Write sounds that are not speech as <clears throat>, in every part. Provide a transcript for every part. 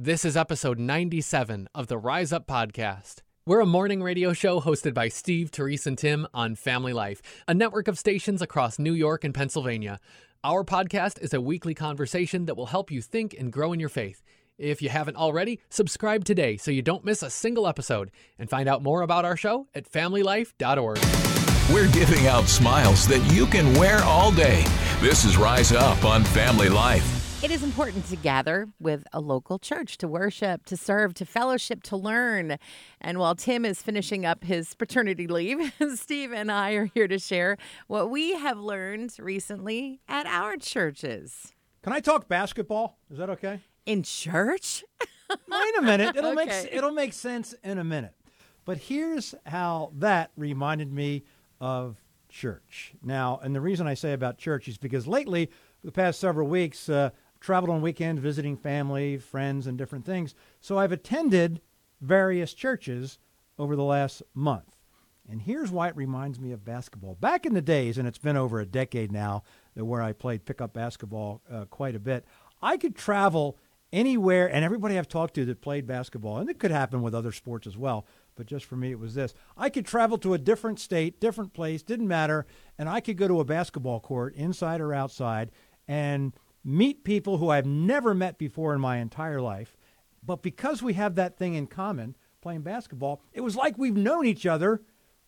This is episode 97 of the Rise Up Podcast. We're a morning radio show hosted by Steve, Terese, and Tim on Family Life, a network of stations across New York and Pennsylvania. Our podcast is a weekly conversation that will help you think and grow in your faith. If you haven't already, subscribe today so you don't miss a single episode and find out more about our show at familylife.org. We're giving out smiles that you can wear all day. This is Rise Up on Family Life. It is important to gather with a local church to worship, to serve, to fellowship, to learn. And while Tim is finishing up his paternity leave, <laughs> Steve and I are here to share what we have learned recently at our churches. Can I talk basketball? Is that okay? In church? <laughs> Wait a minute. It'll make it'll make sense in a minute. But here's how that reminded me of church. Now, and the reason I say about church is because lately, the past several weeks, uh, traveled on weekends visiting family, friends, and different things. So I've attended various churches over the last month. And here's why it reminds me of basketball. Back in the days, and it's been over a decade now, that where I played pickup basketball uh, quite a bit, I could travel anywhere, and everybody I've talked to that played basketball, and it could happen with other sports as well, but just for me, it was this. I could travel to a different state, different place, didn't matter, and I could go to a basketball court, inside or outside, and meet people who I've never met before in my entire life. But because we have that thing in common, playing basketball, it was like we've known each other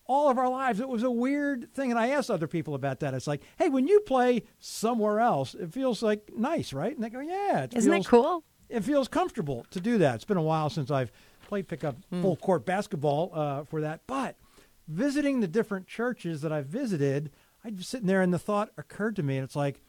all of our lives. It was a weird thing. And I asked other people about that. It's like, hey, when you play somewhere else, it feels like nice, right? And they go, yeah. It Isn't feels, that cool? It feels comfortable to do that. It's been a while since I've played pickup full court basketball uh, for that. But visiting the different churches that I've visited, I was sitting there and the thought occurred to me. And it's like,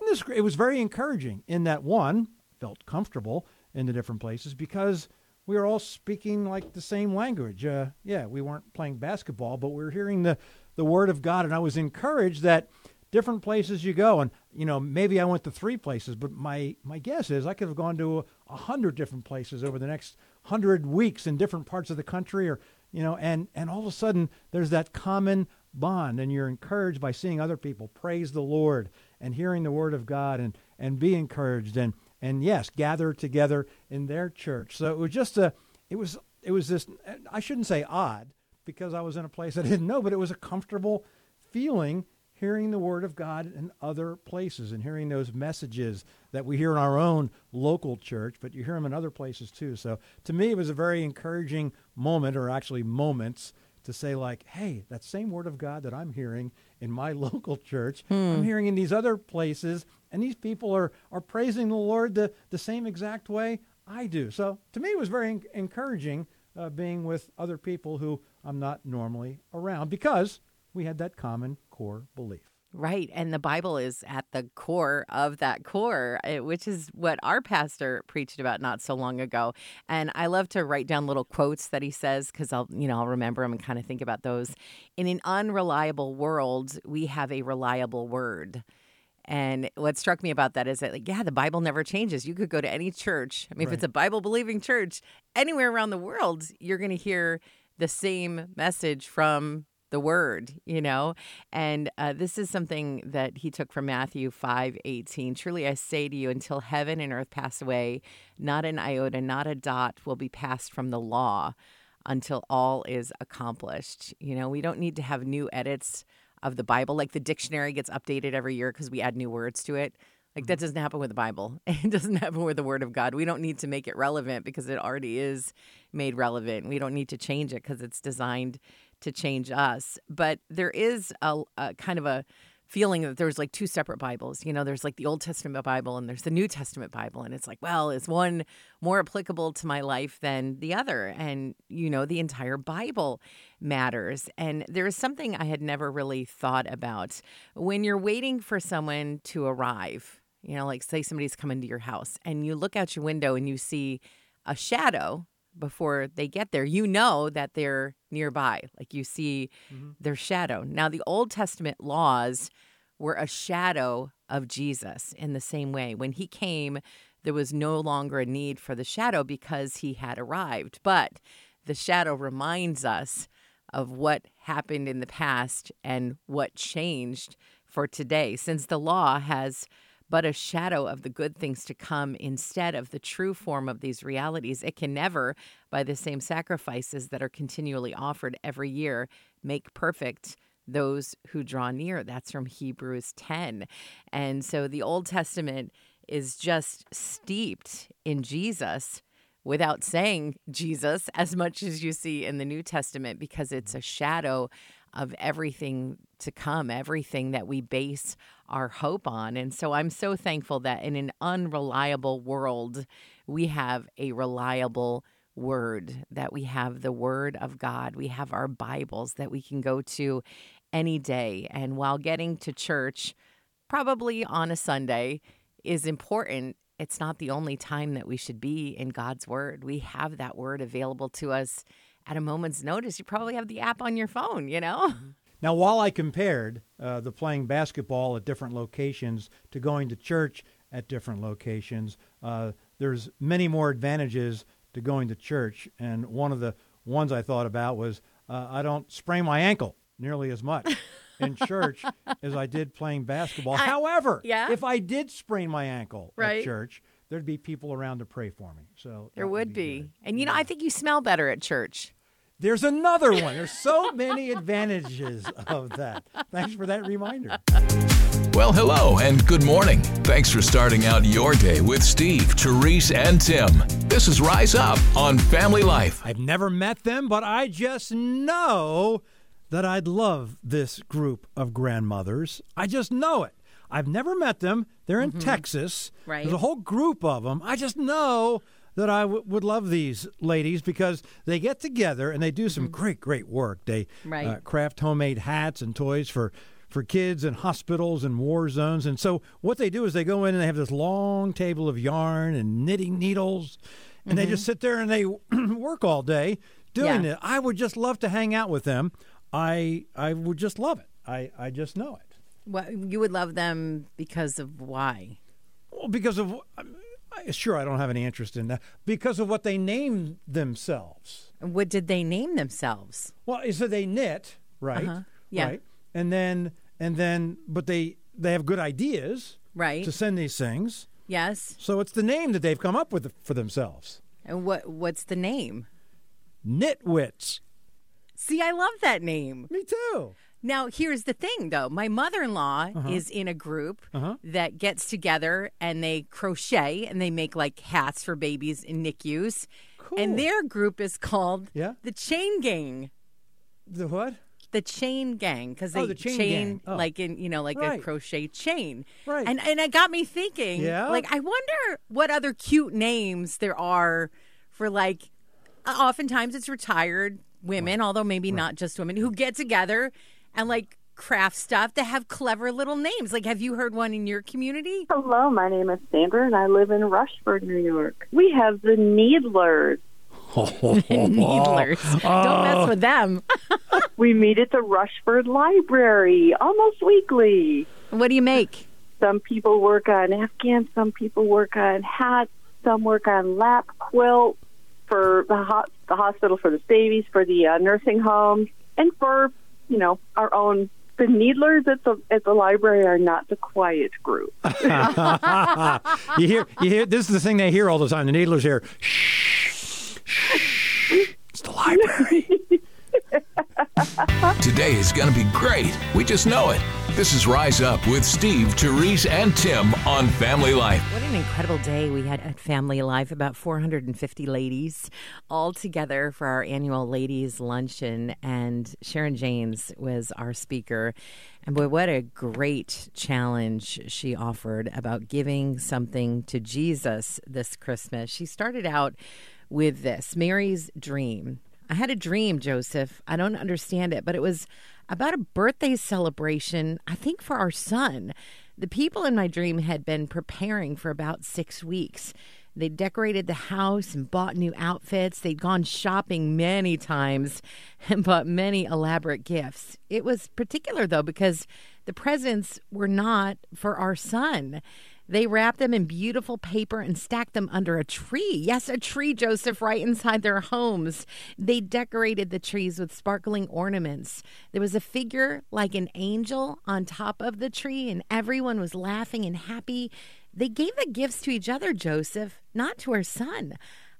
and this, it was very encouraging in that one, felt comfortable in the different places because we were all speaking like the same language. Uh, yeah, we weren't playing basketball, but we were hearing the, the word of God. And I was encouraged that different places you go, and you know, maybe I went to three places, but my, my guess is I could have gone to a, hundred different places over the next hundred weeks in different parts of the country or, you know, and, and all of a sudden there's that common bond and you're encouraged by seeing other people praise the Lord and hearing the word of God and, and be encouraged and, and yes, gather together in their church. So it was just a, it was, it was this, I shouldn't say odd because I was in a place I didn't know, but it was a comfortable feeling hearing the word of God in other places and hearing those messages that we hear in our own local church, but you hear them in other places too. So to me, it was a very encouraging moment, or actually moments, to say like, "Hey, that same word of God that I'm hearing in my <laughs> local church, I'm hearing in these other places, and these people are are praising the Lord the the same exact way I do." So to me, it was very encouraging uh, being with other people who I'm not normally around because we had that common core belief. Right. And the Bible is at the core of that core, eh, which is what our pastor preached about not so long ago. And I love to write down little quotes that he says because I'll, you know, I'll remember them and kind of think about those. In an unreliable world, we have a reliable word. And what struck me about that is that, like, yeah, the Bible never changes. You could go to any church. I mean, if it's a Bible believing church, anywhere around the world, you're going to hear the same message from the word, you know? And uh, this is something that he took from Matthew 5 18. Truly I say to you, until heaven and earth pass away, not an iota, not a dot will be passed from the law until all is accomplished. You know, we don't need to have new edits of the Bible. Like the dictionary gets updated every year because we add new words to it. Like that doesn't happen with the Bible. <laughs> It doesn't happen with the Word of God. We don't need to make it relevant because it already is made relevant. We don't need to change it because it's designed to change us. But there is a, a kind of a feeling that there's like two separate Bibles. You know, there's like the Old Testament Bible and there's the New Testament Bible. And it's like, well, is one more applicable to my life than the other? And, you know, the entire Bible matters. And there is something I had never really thought about. When you're waiting for someone to arrive, you know, like say somebody's coming to your house and you look out your window and you see a shadow before they get there, you know that they're nearby. Like you see mm-hmm. their shadow. Now, the Old Testament laws were a shadow of Jesus in the same way. When he came, there was no longer a need for the shadow because he had arrived. But the shadow reminds us of what happened in the past and what changed for today. Since the law has but a shadow of the good things to come instead of the true form of these realities. It can never, by the same sacrifices that are continually offered every year, make perfect those who draw near. That's from Hebrews 10. And so the Old Testament is just steeped in Jesus without saying Jesus as much as you see in the New Testament because it's a shadow of everything to come, everything that we base our hope on. And so I'm so thankful that in an unreliable world, we have a reliable word, that we have the word of God, we have our Bibles that we can go to any day. And while getting to church, probably on a Sunday, is important, it's not the only time that we should be in God's Word. We have that Word available to us at a moment's notice. You probably have the app on your phone, you know? Mm-hmm. Now, while I compared uh, the playing basketball at different locations to going to church at different locations, uh, there's many more advantages to going to church. And one of the ones I thought about was uh, I don't sprain my ankle nearly as much. <laughs> in church as I did playing basketball. I- However, yeah. if I did sprain my ankle Right. at church, there'd be people around to pray for me. So There that would be. good. And you know, I think you smell better at church. There's another one. There's so <laughs> many advantages of that. Thanks for that reminder. Well, hello and good morning. Thanks for starting out your day with Steve, Terese, and Tim. This is Rise Up on Family Life. I've never met them, but I just know that I'd love this group of grandmothers. I just know it. I've never met them. They're in mm-hmm. Texas. Right. There's a whole group of them. I just know that I w- would love these ladies because they get together and they do some mm-hmm. great, great work. They Right. uh, craft homemade hats and toys for for kids in hospitals and war zones. And so what they do is they go in and they have this long table of yarn and knitting needles, and they just mm-hmm. sit there and they <clears throat> work all day doing Yeah. it. I would just love to hang out with them. I I would just love it. I I just know it. What you would love them because of why? Well, because of I- sure I don't have any interest in that because of what they name themselves. What did they name themselves? Well, so they knit, right? Uh-huh. Yeah. Right. And then and then but they they have good ideas Right. to send these things. yes. So it's the name that they've come up with for themselves. And what what's the name? Knitwits. See, I love that name. Me too. Now, here's the thing though. My mother-in-law Uh-huh. is in a group that gets together and they crochet and they make like hats for babies in NICUs. Cool. And their group is called Yeah. the Chain Gang. The what? the chain gang because they Oh, the chain gang. Oh. like in you know like Right. a crochet chain Right. and and it got me thinking Yeah? like i wonder what other cute names there are for like oftentimes it's retired women although maybe not just women who get together and like craft stuff that have clever little names like have you heard one in your community Hello, my name is Sandra, and I live in Rushford, New York. We have the Needlers. needlers <laughs> don't mess with them <laughs> We meet at the Rushford Library almost weekly. what do you make Some people work on afghans, some people work on hats, some work on lap quilts for the, ho- the hospital for the babies, for the uh, nursing homes, and for you know our own. The needlers at the at the library are not the quiet group. <laughs> <laughs> you hear you hear this is the thing they hear all the time. The needlers hear shh, shh. It's the library. <laughs> Today is going to be great. We just know it. This is Rise Up with Steve, Terese, and Tim on Family Life. What an incredible day we had at Family Life. About 450 ladies all together for our annual ladies' luncheon. And Sharon James was our speaker. And boy, what a great challenge she offered about giving something to Jesus this Christmas. She started out with this Mary's dream. I had a dream, Joseph. I don't understand it, but it was about a birthday celebration, I think for our son. The people in my dream had been preparing for about six weeks. They decorated the house and bought new outfits. They'd gone shopping many times <laughs> and bought many elaborate gifts. It was particular, though, because the presents were not for our son. They wrapped them in beautiful paper and stacked them under a tree. Yes, a tree, Joseph, right inside their homes. They decorated the trees with sparkling ornaments. There was a figure like an angel on top of the tree, and everyone was laughing and happy. They gave the gifts to each other, Joseph, not to our son.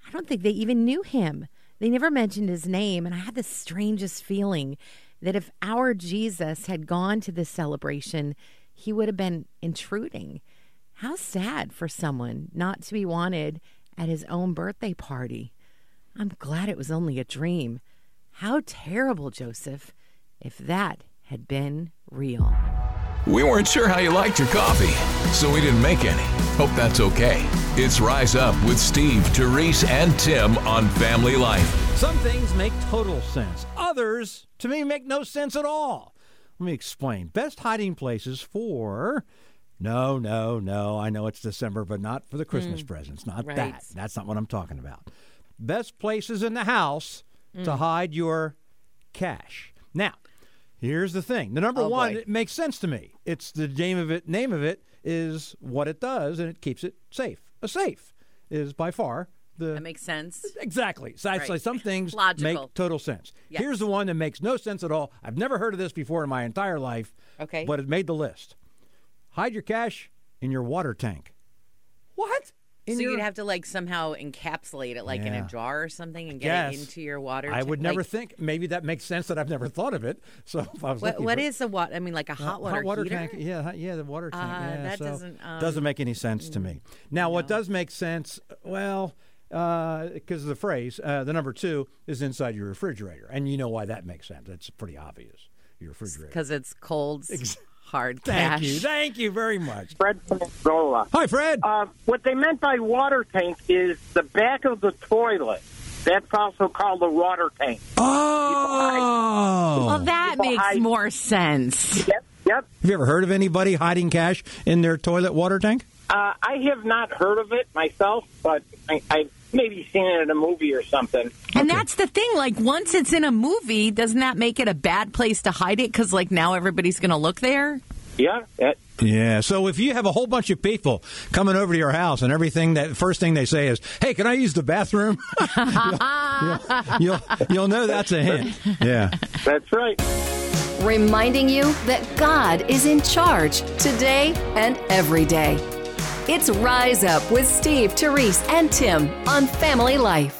I don't think they even knew him. They never mentioned his name, and I had the strangest feeling that if our Jesus had gone to this celebration, he would have been intruding. How sad for someone not to be wanted at his own birthday party. I'm glad it was only a dream. How terrible, Joseph, if that had been real. We weren't sure how you liked your coffee, so we didn't make any. Hope that's okay. It's Rise Up with Steve, Terese, and Tim on Family Life. Some things make total sense. Others, to me, make no sense at all. Let me explain. Best hiding places for. No, no, no. I know it's December, but not for the Christmas mm. presents. Not Right. that. That's not what I'm talking about. Best places in the house to mm. hide your cash. Now, here's the thing. The number Oh, one, boy. it makes sense to me. It's the name of it. Name of it is what it does, and it keeps it safe. A safe is by far the That makes sense. Exactly. So Right. like some things <laughs> Logical. make total sense. Yes. Here's the one that makes no sense at all. I've never heard of this before in my entire life. Okay. But it made the list. Hide your cash in your water tank. What? In so your- you'd have to like somehow encapsulate it like in a jar or something and get Yes. it into your water. Tank. I would never Like, think. Maybe that makes sense that I've never thought of it. <laughs> So if I was What, looking what for- is a what? I mean, like a hot Uh, hot water, heater? tank. Yeah, yeah, the water tank. Uh, yeah, that so doesn't, um, doesn't make any sense to me. Now, what does make sense? Well, because the phrase, uh, the number two is inside your refrigerator, and you know why that makes sense. It's pretty obvious. Your refrigerator. Because it's cold, hard Thank you, thank you very much. Fred from Angola. Hi, Fred. Uh, what they meant by water tank is the back of the toilet. That's also called a water tank. oh, Well, that People makes hide- more sense. Yep, yep. have you ever heard of anybody hiding cash in their toilet water tank? Uh, I have not heard of it myself, but I, I've maybe seen it in a movie or something. And that's the thing. Like, once it's in a movie, doesn't that make it a bad place to hide it? Because, like, now everybody's going to look there? Yeah, that, Yeah. So if you have a whole bunch of people coming over to your house and everything, that first thing they say is, "Hey, can I use the bathroom?" you'll, <laughs> you'll, you'll, you'll know that's a hint. Yeah. that's right. reminding you that God is in charge today and every day. It's Rise Up with Steve, Terese, and Tim on Family Life.